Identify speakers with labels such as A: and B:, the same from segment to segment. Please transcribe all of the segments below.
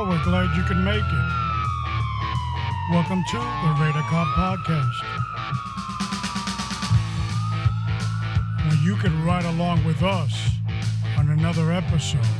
A: Oh, we're glad you could make it. Welcome to the Radar Cop Podcast. Where you can ride along with us on another episode.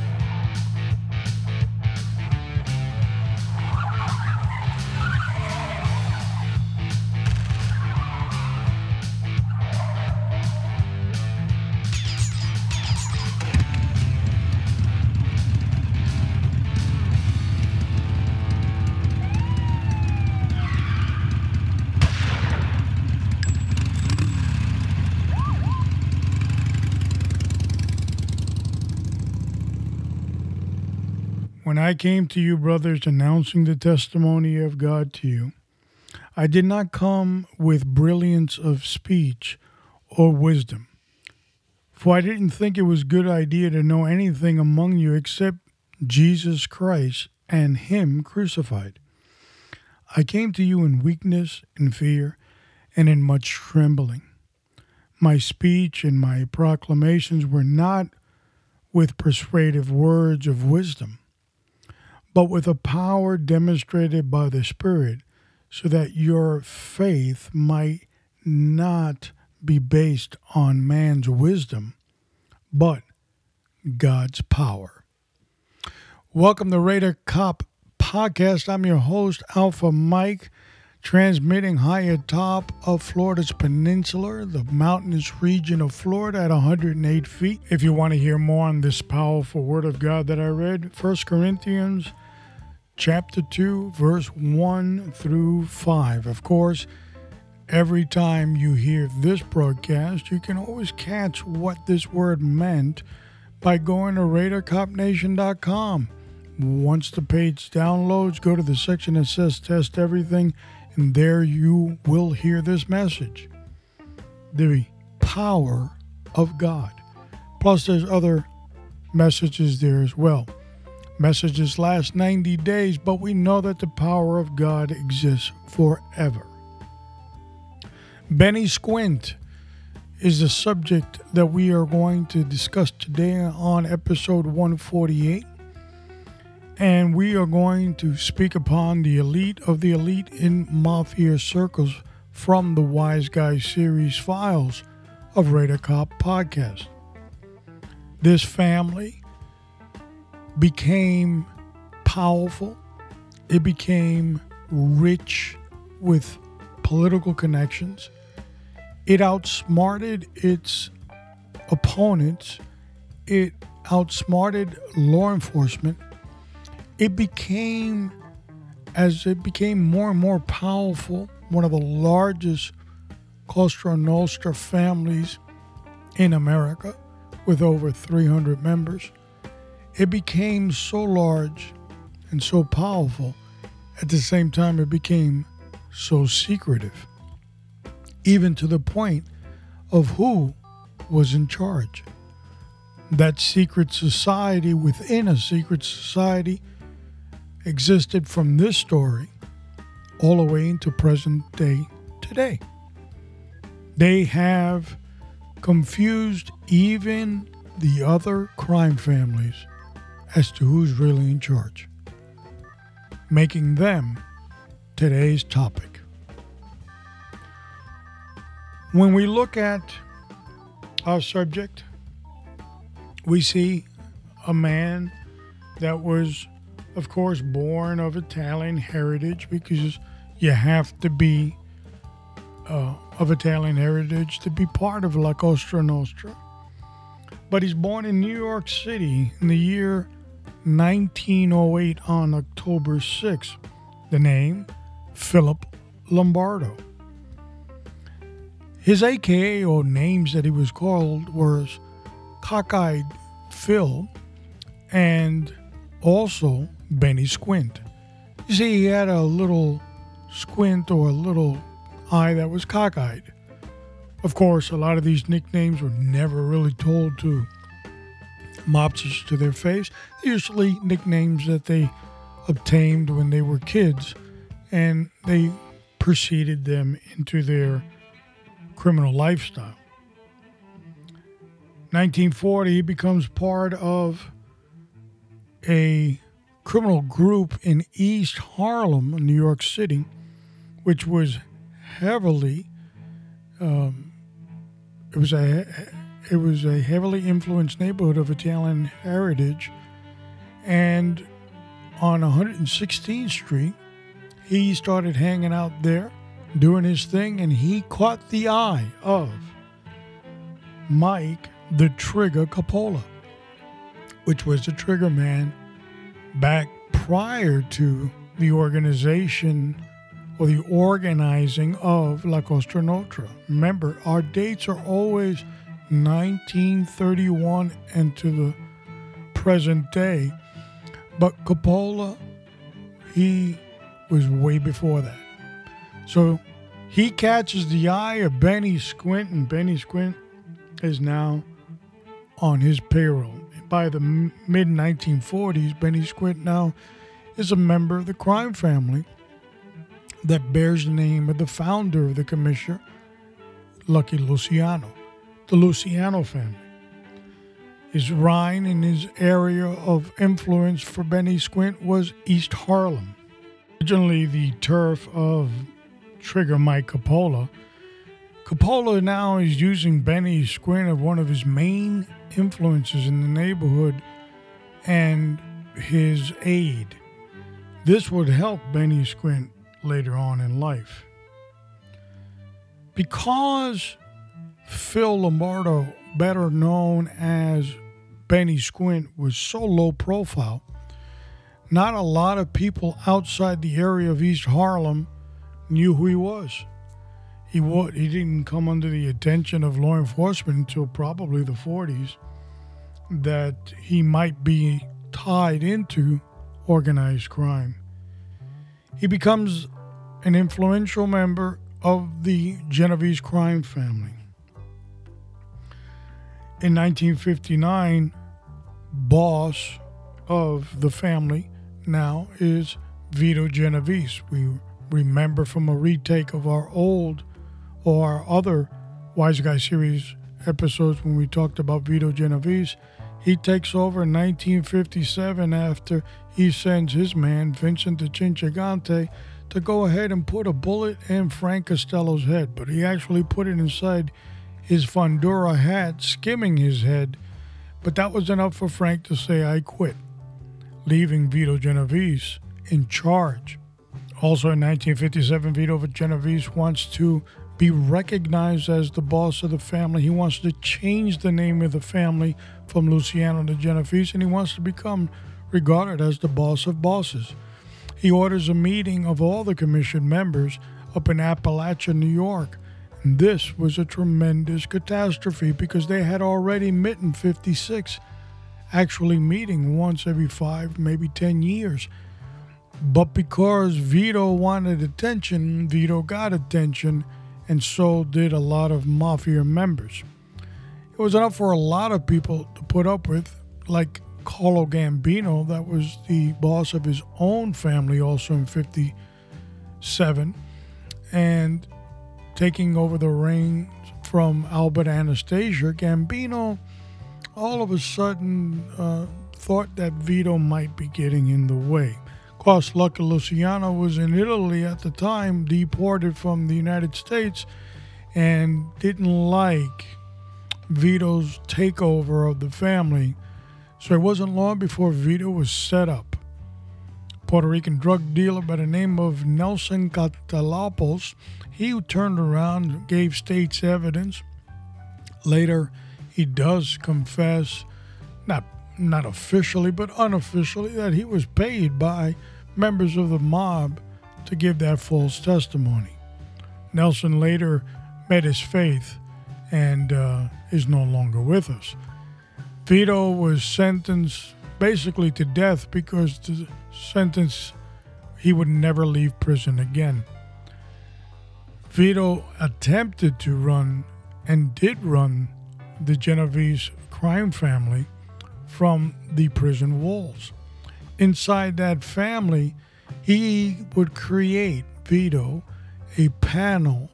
A: I came to you, brothers, announcing the testimony of God to you, I did not come with brilliance of speech or wisdom, for I didn't think it was a good idea to know anything among you except Jesus Christ and Him crucified. I came to you in weakness and fear and in much trembling. My speech and my proclamations were not with persuasive words of wisdom but with a power demonstrated by the Spirit, so that your faith might not be based on man's wisdom, but God's power. Welcome to Radar Cop Podcast. I'm your host, Alpha Mike, transmitting high atop of Florida's peninsula, the mountainous region of Florida at 108 feet. If you want to hear more on this powerful word of God that I read, 1 Corinthians chapter 2, verse 1 through 5. Of course, every time you hear this broadcast, you can always catch what this word meant by going to radarcopnation.com. Once the page downloads, go to the section that says Test Everything, and there you will hear this message the power of God. Plus, there's other messages there as well. Messages last 90 days, but we know that the power of God exists forever. Benny Squint is the subject that we are going to discuss today on episode 148. And we are going to speak upon the elite of the elite in mafia circles from the Wise Guy series files of Radar Cop podcast. This family became powerful, it became rich with political connections. It outsmarted its opponents, it outsmarted law enforcement. It became, as it became more and more powerful, one of the largest Cosa Nostra families in America with over 300 members. It became so large and so powerful. At the same time, it became so secretive, even to the point of who was in charge. That secret society within a secret society existed from this story all the way into present day today. They have confused even the other crime families as to who's really in charge, making them today's topic. When we look at our subject, we see a man that was, of course, born of Italian heritage because you have to be uh, of Italian heritage to be part of La Cosa Nostra. But he's born in New York City in the year 1908 on October 6. The name Philip Lombardo. His AKA or names that he was called was Cockeyed Phil and also Benny Squint. You see, he had a little squint or a little eye that was cockeyed. Of course, a lot of these nicknames were never really told to mobsters to their face. usually nicknames that they obtained when they were kids, and they preceded them into their criminal lifestyle. 1940, he becomes part of a criminal group in East Harlem, New York City, which was heavily um, it was a it was a heavily influenced neighborhood of Italian heritage, and on 116th Street, he started hanging out there, doing his thing, and he caught the eye of Mike the Trigger Coppola, which was the trigger man back prior to the organization or the organizing of La Cosa Nostra. Remember, our dates are always 1931 and to the present day. But Coppola, he was way before that. So he catches the eye of Benny Squint, and Benny Squint is now on his payroll. By the mid 1940s, Benny Squint now is a member of the crime family that bears the name of the founder of the commissioner, Lucky Luciano, the Luciano family. His Rhine and his area of influence for Benny Squint was East Harlem. Originally the turf of Trigger Mike Coppola, Coppola now is using Benny Squint as one of his main influences in the neighborhood and his aide. This would help Benny Squint later on in life. Because Phil Lombardo, better known as Benny Squint, was so low profile, not a lot of people outside the area of East Harlem knew who he was. He, would, he didn't come under the attention of law enforcement until probably the 40s that he might be tied into organized crime. He becomes an influential member of the Genovese crime family. In 1959, boss of the family now is Vito Genovese. We remember from a retake of our old or our other Wise Guy series episodes when we talked about Vito Genovese. He takes over in 1957 after he sends his man, Vincent the Chin Gigante, to go ahead and put a bullet in Frank Costello's head, but he actually put it inside his fedora hat, skimming his head. But that was enough for Frank to say, I quit, leaving Vito Genovese in charge. Also in 1957, Vito Genovese wants to be recognized as the boss of the family. He wants to change the name of the family from Luciano to Genovese, and he wants to become regarded as the boss of bosses. He orders a meeting of all the commission members up in Apalachin, New York. And this was a tremendous catastrophe because they had already met in 56, actually meeting once every five, maybe 10 years. But because Vito wanted attention, Vito got attention, and so did a lot of mafia members. It was enough for a lot of people to put up with, like Carlo Gambino, that was the boss of his own family also in 57, and taking over the reins from Albert Anastasia, Gambino all of a sudden uh, thought that Vito might be getting in the way. Course, Lucky Luciano was in Italy at the time, deported from the United States, and didn't like Vito's takeover of the family so it wasn't long before Vito was set up. Puerto Rican drug dealer by the name of Nelson Cantellops, he turned around gave state's evidence. Later, he does confess, not not officially, but unofficially, that he was paid by members of the mob to give that false testimony. Nelson later met his faith and uh, is no longer with us. Vito was sentenced basically to death because the sentence he would never leave prison again. Vito attempted to run and did run the Genovese crime family from the prison walls. Inside that family, he would create, Vito, a panel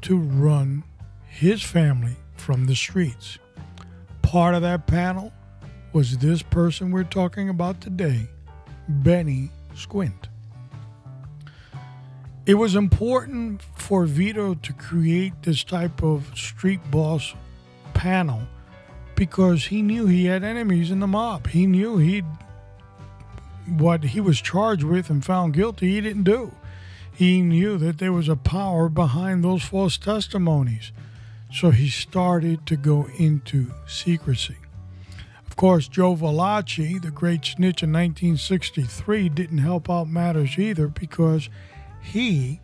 A: to run his family from the streets part of that panel was this person we're talking about today, Benny Squint. It was important for Vito to create this type of street boss panel because he knew he had enemies in the mob. He knew he'd what he was charged with and found guilty he didn't do. He knew that there was a power behind those false testimonies. So he started to go into secrecy. Of course, Joe Valachi, the great snitch in 1963, didn't help out matters either because he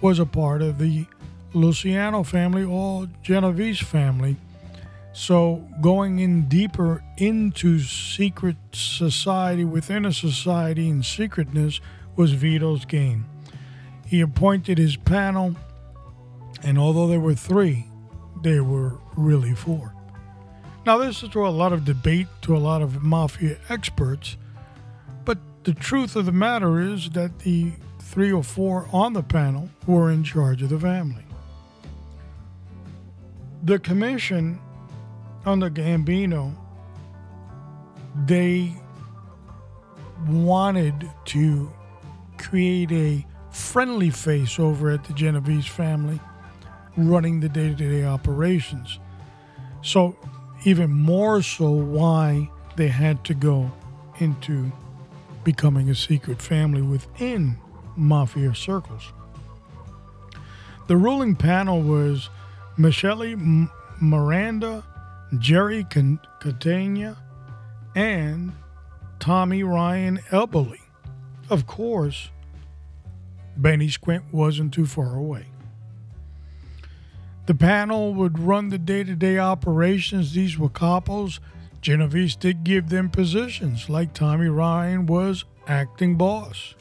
A: was a part of the Luciano family or Genovese family. So, going in deeper into secret society within a society in secretness was Vito's game. He appointed his panel, and although there were three, there were really four. Now, this is to a lot of debate to a lot of mafia experts, but the truth of the matter is that the three or four on the panel were in charge of the family. The commission under Gambino, they wanted to create a friendly face over at the Genovese family running the day to day operations. So, even more so, why they had to go into becoming a secret family within mafia circles. The ruling panel was Michele Miranda, Jerry Catena, and Tommy Ryan Eboli. Of course, Benny Squint wasn't too far away. The panel would run the day to day operations. These were capos. Genovese did give them positions, like Tommy Ryan was acting boss.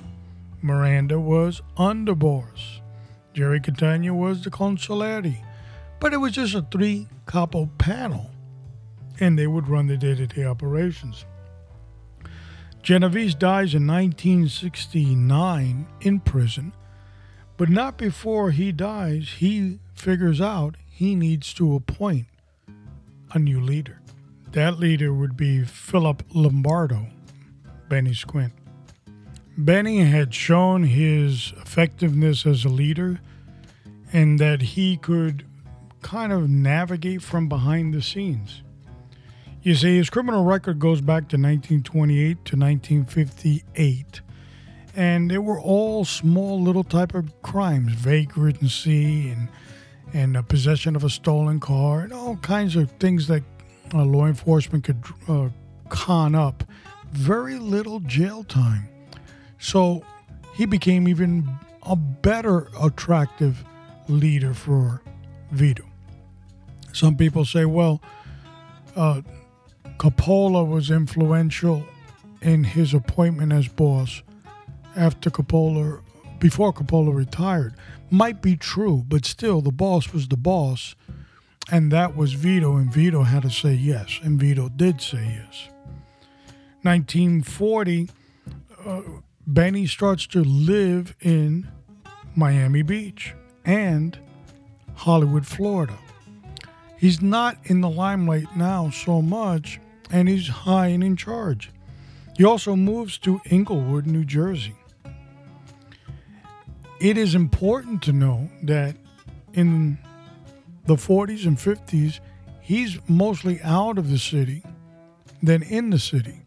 A: Miranda was underboss. Jerry Catena was the consigliere. But it was just a three capo panel, and they would run the day to day operations. Genovese dies in 1969 in prison, but not before he dies, he figures out he needs to appoint a new leader. That leader would be Philip Lombardo, Benny Squint. Benny had shown his effectiveness as a leader and that he could kind of navigate from behind the scenes. You see, his criminal record goes back to 1928 to 1958, and they were all small little type of crimes, vagrancy and and uh, possession of a stolen car, and all kinds of things that uh, law enforcement could uh, con up. Very little jail time. So he became even a better attractive leader for Vito. Some people say, well, uh, Coppola was influential in his appointment as boss after Coppola, before Coppola retired. Might be true, but still, the boss was the boss, and that was Vito, and Vito had to say yes, and Vito did say yes. 1940, uh, Benny starts to live in Miami Beach and Hollywood, Florida. He's not in the limelight now so much, and he's high and in charge. He also moves to Englewood, New Jersey. It is important to know that in the 40s and 50s, he's mostly out of the city than in the city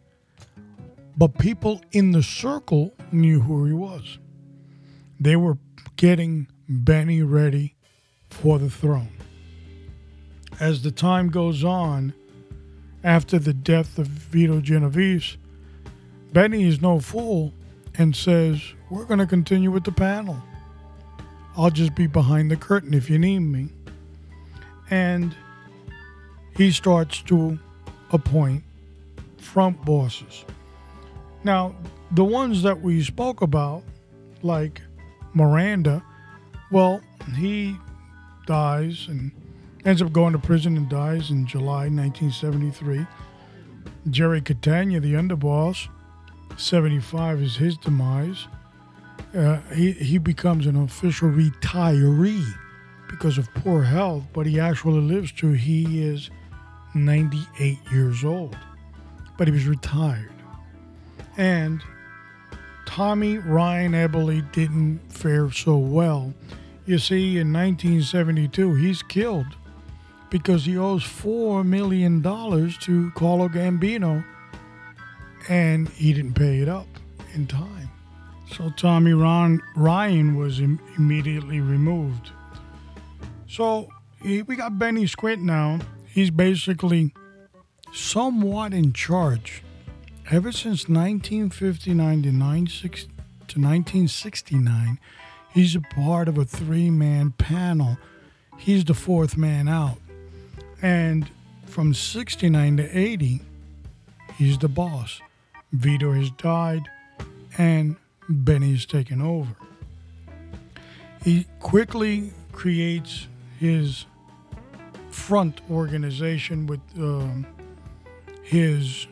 A: but people in the circle knew who he was. They were getting Benny ready for the throne. As the time goes on, after the death of Vito Genovese, Benny is no fool and says, We're going to continue with the panel. I'll just be behind the curtain if you need me. And he starts to appoint front bosses. Now, the ones that we spoke about, like Miranda, well, he dies and ends up going to prison and dies in July 1973. Jerry Catena, the underboss, 75 is his demise. Uh, he, he becomes an official retiree because of poor health, but he actually lives to he is 98 years old. But he was retired. And Tommy Ryan Eboli didn't fare so well. You see, in 1972, he's killed because he owes $4 million to Carlo Gambino and he didn't pay it up in time. So Tommy Ron, Ryan was Im- immediately removed. So we got Benny Squint now. He's basically somewhat in charge. Ever since 1959 to, 1969, he's a part of a three man panel. He's the fourth man out. And from 69 to 80, he's the boss. Vito has died, and Benny Benny's taken over. He quickly creates his front organization with um, his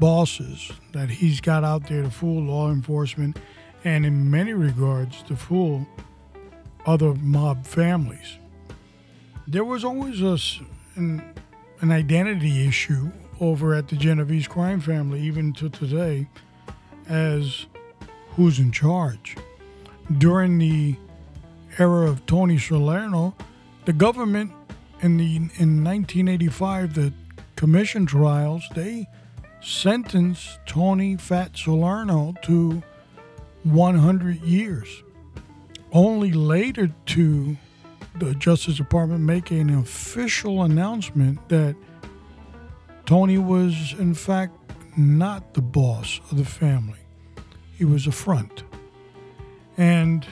A: bosses that he's got out there to fool law enforcement and, in many regards, to fool other mob families. There was always a, an, an identity issue over at the Genovese crime family, even to today, as who's in charge. During the era of Tony Salerno, the government in the in 1985, the commission trials, they sentenced Tony Fat Salerno to 100 years. Only later to the Justice Department make an official announcement that Tony was, in fact, not the boss of the family. He was a front. And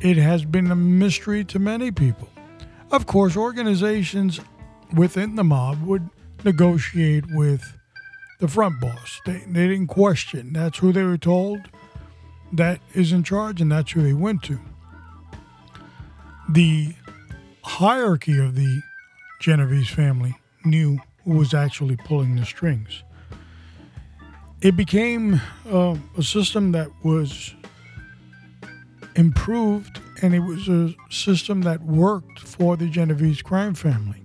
A: it has been a mystery to many people. Of course, organizations within the mob would negotiate with the front boss. They, they didn't question. That's who they were told that is in charge, and that's who they went to. The hierarchy of the Genovese family knew who was actually pulling the strings. It became uh, a system that was improved and it was a system that worked for the Genovese crime family.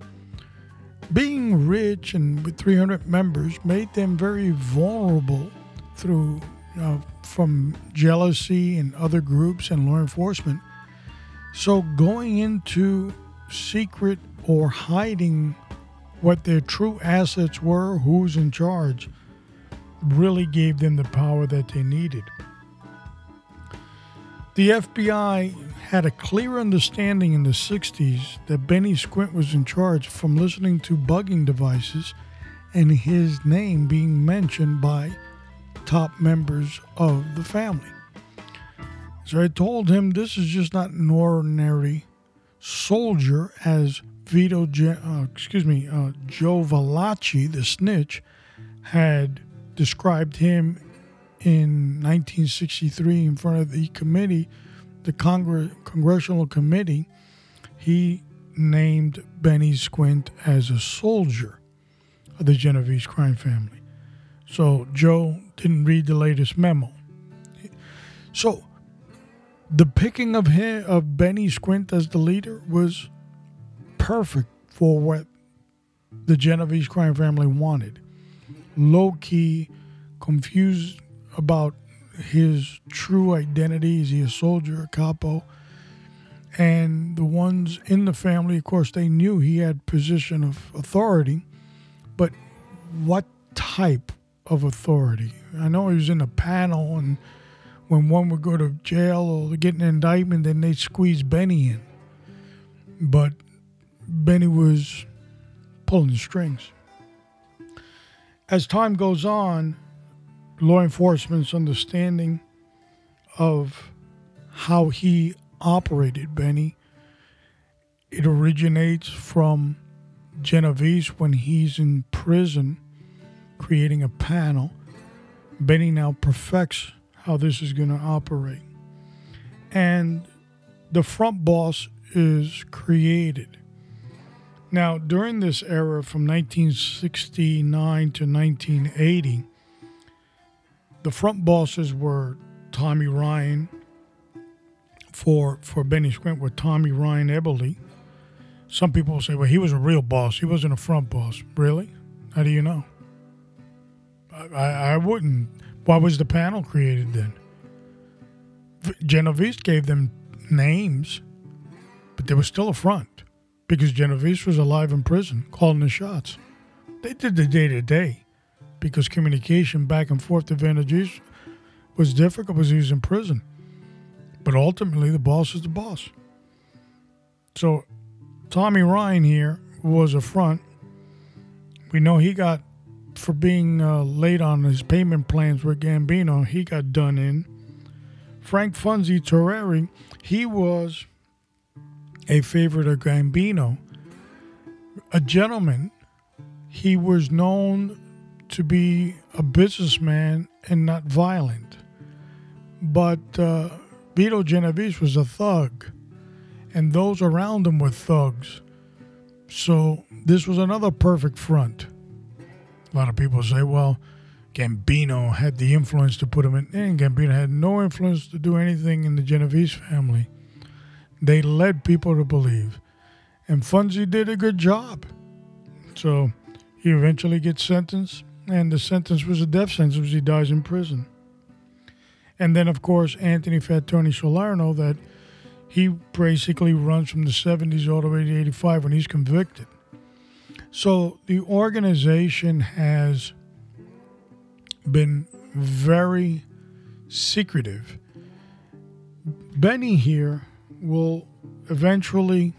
A: Being rich and with 300 members made them very vulnerable through uh, from jealousy and other groups and law enforcement. So going into secret or hiding what their true assets were, who's in charge, really gave them the power that they needed. The FBI had a clear understanding in the 60s that Benny Squint was in charge from listening to bugging devices and his name being mentioned by top members of the family. So I told him this is just not an ordinary soldier, as Vito, uh, excuse me, uh, Joe Valachi, the snitch, had described him in 1963 in front of the committee, the Congress, Congressional Committee. He named Benny Squint as a soldier of the Genovese crime family. So Joe didn't read the latest memo. So the picking of him, of Benny Squint as the leader was perfect for what the Genovese crime family wanted. Low key, confused about his true identity. Is he a soldier, a capo? And the ones in the family, of course, they knew he had position of authority, but what type of authority? I know he was in a panel, and when one would go to jail or get an indictment, then they'd squeeze Benny in. But Benny was pulling strings. As time goes on, law enforcement's understanding of how he operated Benny, it originates from Genovese when he's in prison creating a panel. Benny now perfects how this is going to operate. And the front boss is created. Now, during this era from 1969 to 1980, the front bosses were Tommy Ryan. For for Benny Squint were Tommy Ryan Eboli. Some people say, well, he was a real boss. He wasn't a front boss. Really? How do you know? I, I wouldn't Why was the panel created then? Genovese gave them names, but there was still a front because Genovese was alive in prison, calling the shots. They did the day to day because communication back and forth to Vandergeest was difficult because he was in prison. But ultimately, the boss is the boss. So, Tommy Ryan here was a front. We know he got, for being uh, late on his payment plans with Gambino, he got done in. Frank Funzi Tieri, he was a favorite of Gambino. A gentleman, he was known to be a businessman and not violent. But uh, Vito Genovese was a thug, and those around him were thugs. So this was another perfect front. A lot of people say, well, Gambino had the influence to put him in. And Gambino had no influence to do anything in the Genovese family. They led people to believe. And Funzi did a good job. So he eventually gets sentenced, and the sentence was a death sentence. He dies in prison. And then, of course, Anthony Fat Tony Salerno, that he basically runs from the 70s all the way to 85 when he's convicted. So the organization has been very secretive. Benny here will eventually,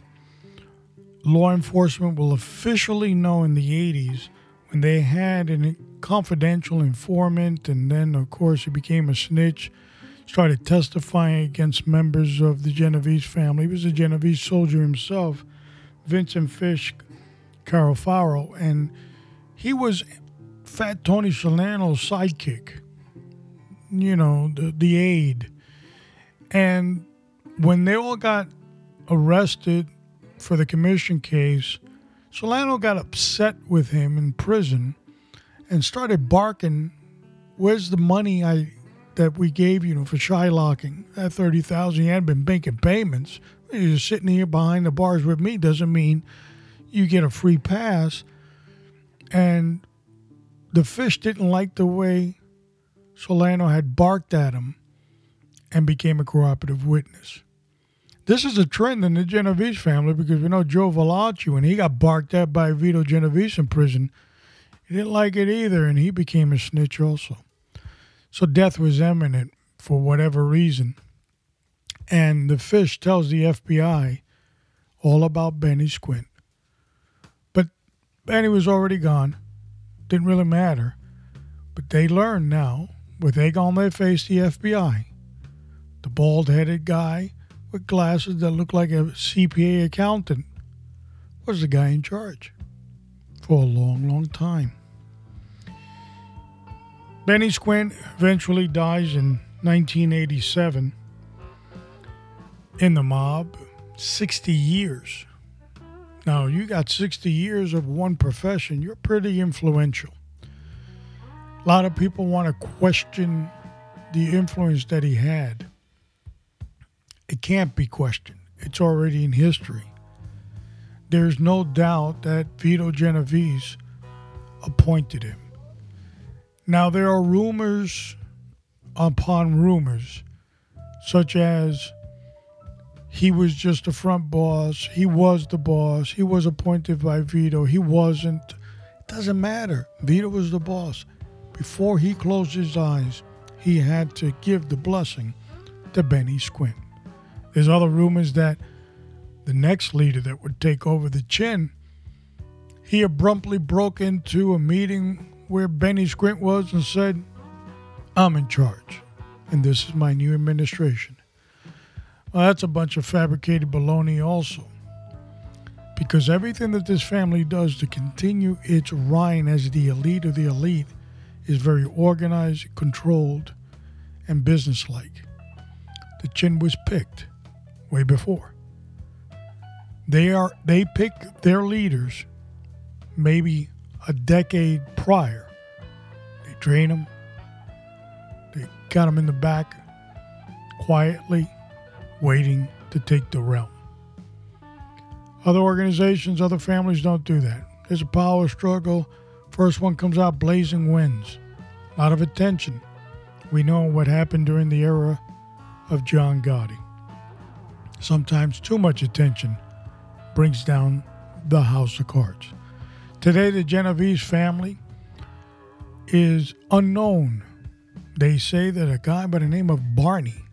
A: law enforcement will officially know in the 80s when they had a confidential informant, and then, of course, he became a snitch, started testifying against members of the Genovese family. He was a Genovese soldier himself, Vincent Fish Cafaro, and he was Fat Tony Salerno's sidekick, you know, the, the aide. And when they all got arrested for the commission case, Salerno got upset with him in prison and started barking, Where's the money I that we gave you for Shylocking? That 30000 He hadn't been making payments. You're sitting here behind the bars with me doesn't mean you get a free pass. And the fish didn't like the way Solano had barked at him and became a cooperative witness. This is a trend in the Genovese family because we know Joe Valachi, when he got barked at by Vito Genovese in prison, he didn't like it either, and he became a snitch also. So death was imminent for whatever reason. And the fish tells the FBI all about Benny Squint. Benny was already gone. Didn't really matter. But they learned now, with egg on their face, the FBI, the bald headed guy with glasses that looked like a CPA accountant, was the guy in charge for a long, long time. Benny Squint eventually dies in 1987 in the mob, 60 years. Now, you got 60 years of one profession, you're pretty influential. A lot of people want to question the influence that he had. It can't be questioned, it's already in history. There's no doubt that Vito Genovese appointed him. Now, there are rumors upon rumors, such as he was just a front boss, he was the boss, he was appointed by Vito, he wasn't. It doesn't matter. Vito was the boss. Before he closed his eyes, he had to give the blessing to Benny Squint. There's other rumors that the next leader that would take over the chin, he abruptly broke into a meeting where Benny Squint was and said, I'm in charge, and this is my new administration. Well, that's a bunch of fabricated baloney, also. Because everything that this family does to continue its reign as the elite of the elite is very organized, controlled, and businesslike. The chin was picked way before. They are they pick their leaders maybe a decade prior. They train them, they got them in the back quietly, waiting to take the realm. Other organizations, other families don't do that. There's a power struggle. First one comes out blazing wins. A lot of attention. We know what happened during the era of John Gotti. Sometimes too much attention brings down the house of cards. Today, the Genovese family is unknown. They say that a guy by the name of Barney,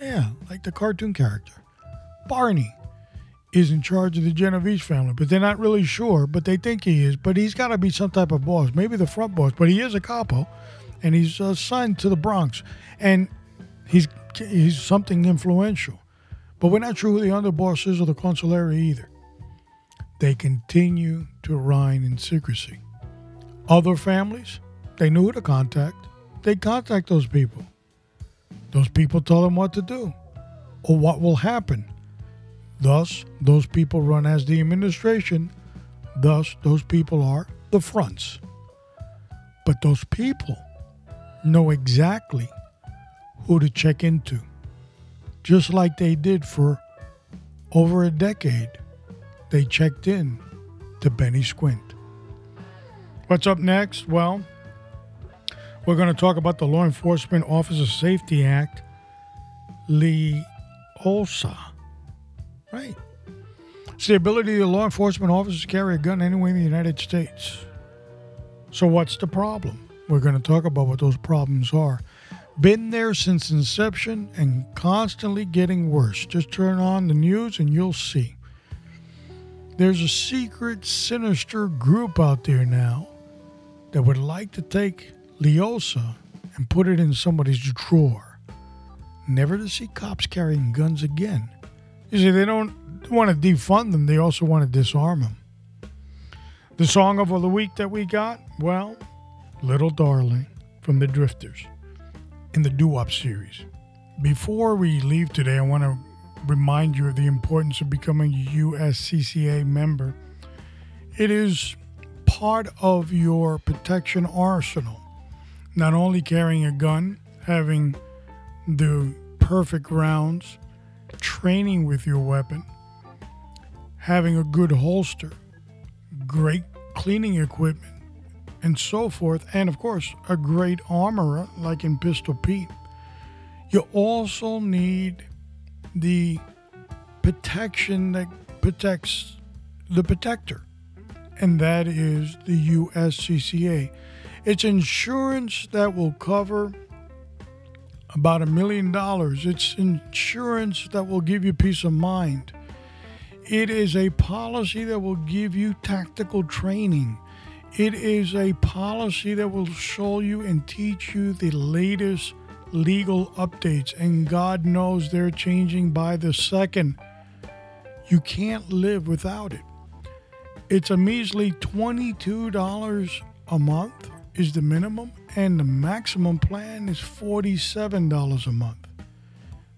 A: yeah, like the cartoon character, Barney, is in charge of the Genovese family, but they're not really sure, but they think he is. But he's got to be some type of boss, maybe the front boss, but he is a capo, and he's assigned to the Bronx, and he's he's something influential. But we're not sure who the underboss is or the consigliere either. They continue to reign in secrecy. Other families, they knew who to contact. They contact those people. Those people tell them what to do or what will happen. Thus, those people run as the administration. Thus, those people are the fronts. But those people know exactly who to check into, just like they did for over a decade. They checked in to Benny Squint. What's up next? Well, we're going to talk about the Law Enforcement Officer Safety Act, LEOSA. Right. It's the ability of law enforcement officers to carry a gun anywhere in the United States. So, what's the problem? We're going to talk about what those problems are. Been there since inception and constantly getting worse. Just turn on the news and you'll see. There's a secret, sinister group out there now that would like to take Leosa and put it in somebody's drawer, never to see cops carrying guns again. You see, they don't want to defund them, they also want to disarm them. The song of the week that we got, well, Little Darling from the Drifters in the Doo Wop series. Before we leave today, I want to remind you of the importance of becoming a USCCA member. It is part of your protection arsenal. Not only carrying a gun, having the perfect rounds, training with your weapon, having a good holster, great cleaning equipment, and so forth, and of course, a great armorer like in Pistol Pete. You also need the protection that protects the protector, and that is the USCCA. It's insurance that will cover about a million dollars. It's insurance that will give you peace of mind. It is a policy that will give you tactical training. It is a policy that will show you and teach you the latest legal updates, and God knows they're changing by the second. You can't live without it. It's a measly $22 a month is the minimum, and the maximum plan is $47 a month.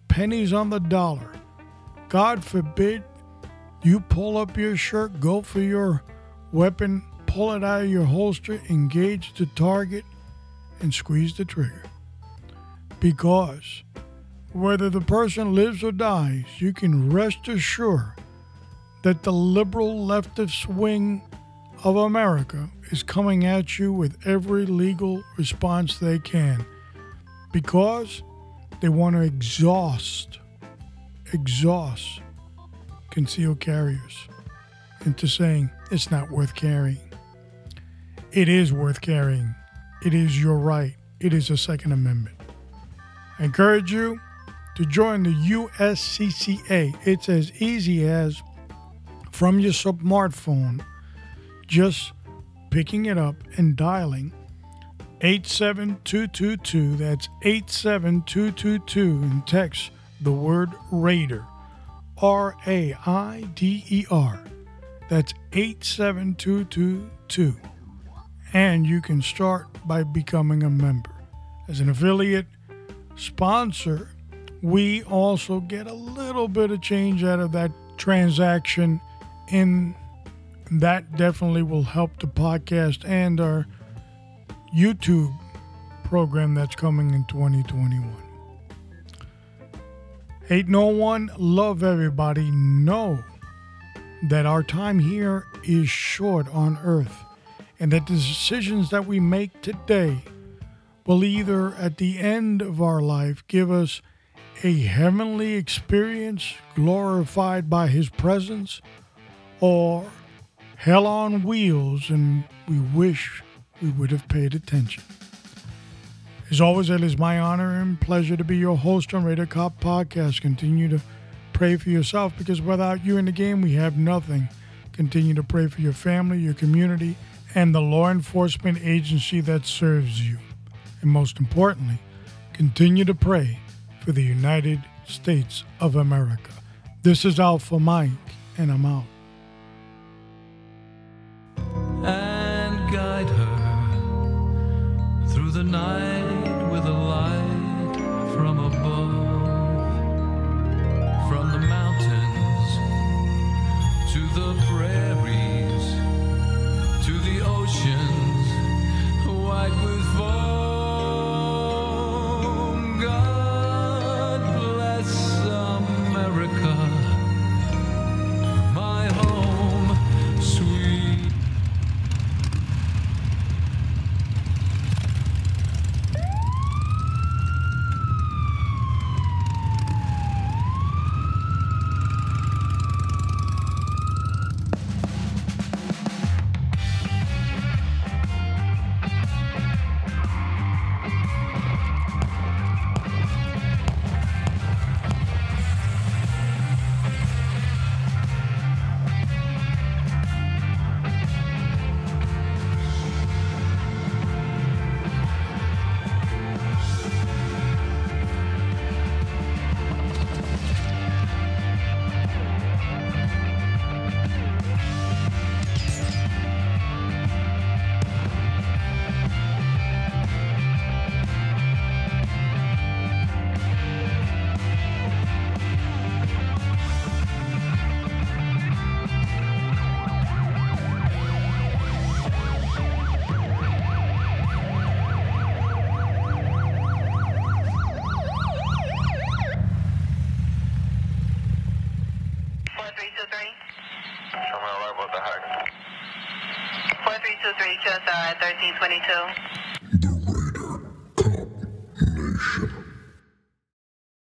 A: Pennies on the dollar. God forbid you pull up your shirt, go for your weapon, pull it out of your holster, engage the target, and squeeze the trigger. Because whether the person lives or dies, you can rest assured that the liberal leftist wing of America is coming at you with every legal response they can because they want to exhaust, exhaust concealed carriers into saying it's not worth carrying. It is worth carrying. It is your right. It is a Second Amendment. I encourage you to join the USCCA. It's as easy as from your smartphone, just picking it up and dialing 87222. That's 87222 and text the word Raider. R A I D E R. That's 87222. And you can start by becoming a member. As an affiliate sponsor, we also get a little bit of change out of that transaction in that definitely will help the podcast and our YouTube program that's coming in 2021. Hate no one, love everybody. Know that our time here is short on earth and that the decisions that we make today will either at the end of our life give us a heavenly experience glorified by His presence or hell on wheels and we wish we would have paid attention. As always, it is my honor and pleasure to be your host on Radar Cop Podcast. Continue to pray for yourself because without you in the game, we have nothing. Continue to pray for your family, your community, and the law enforcement agency that serves you. And most importantly, continue to pray for the United States of America. This is Alpha Mike, and I'm out.
B: 22.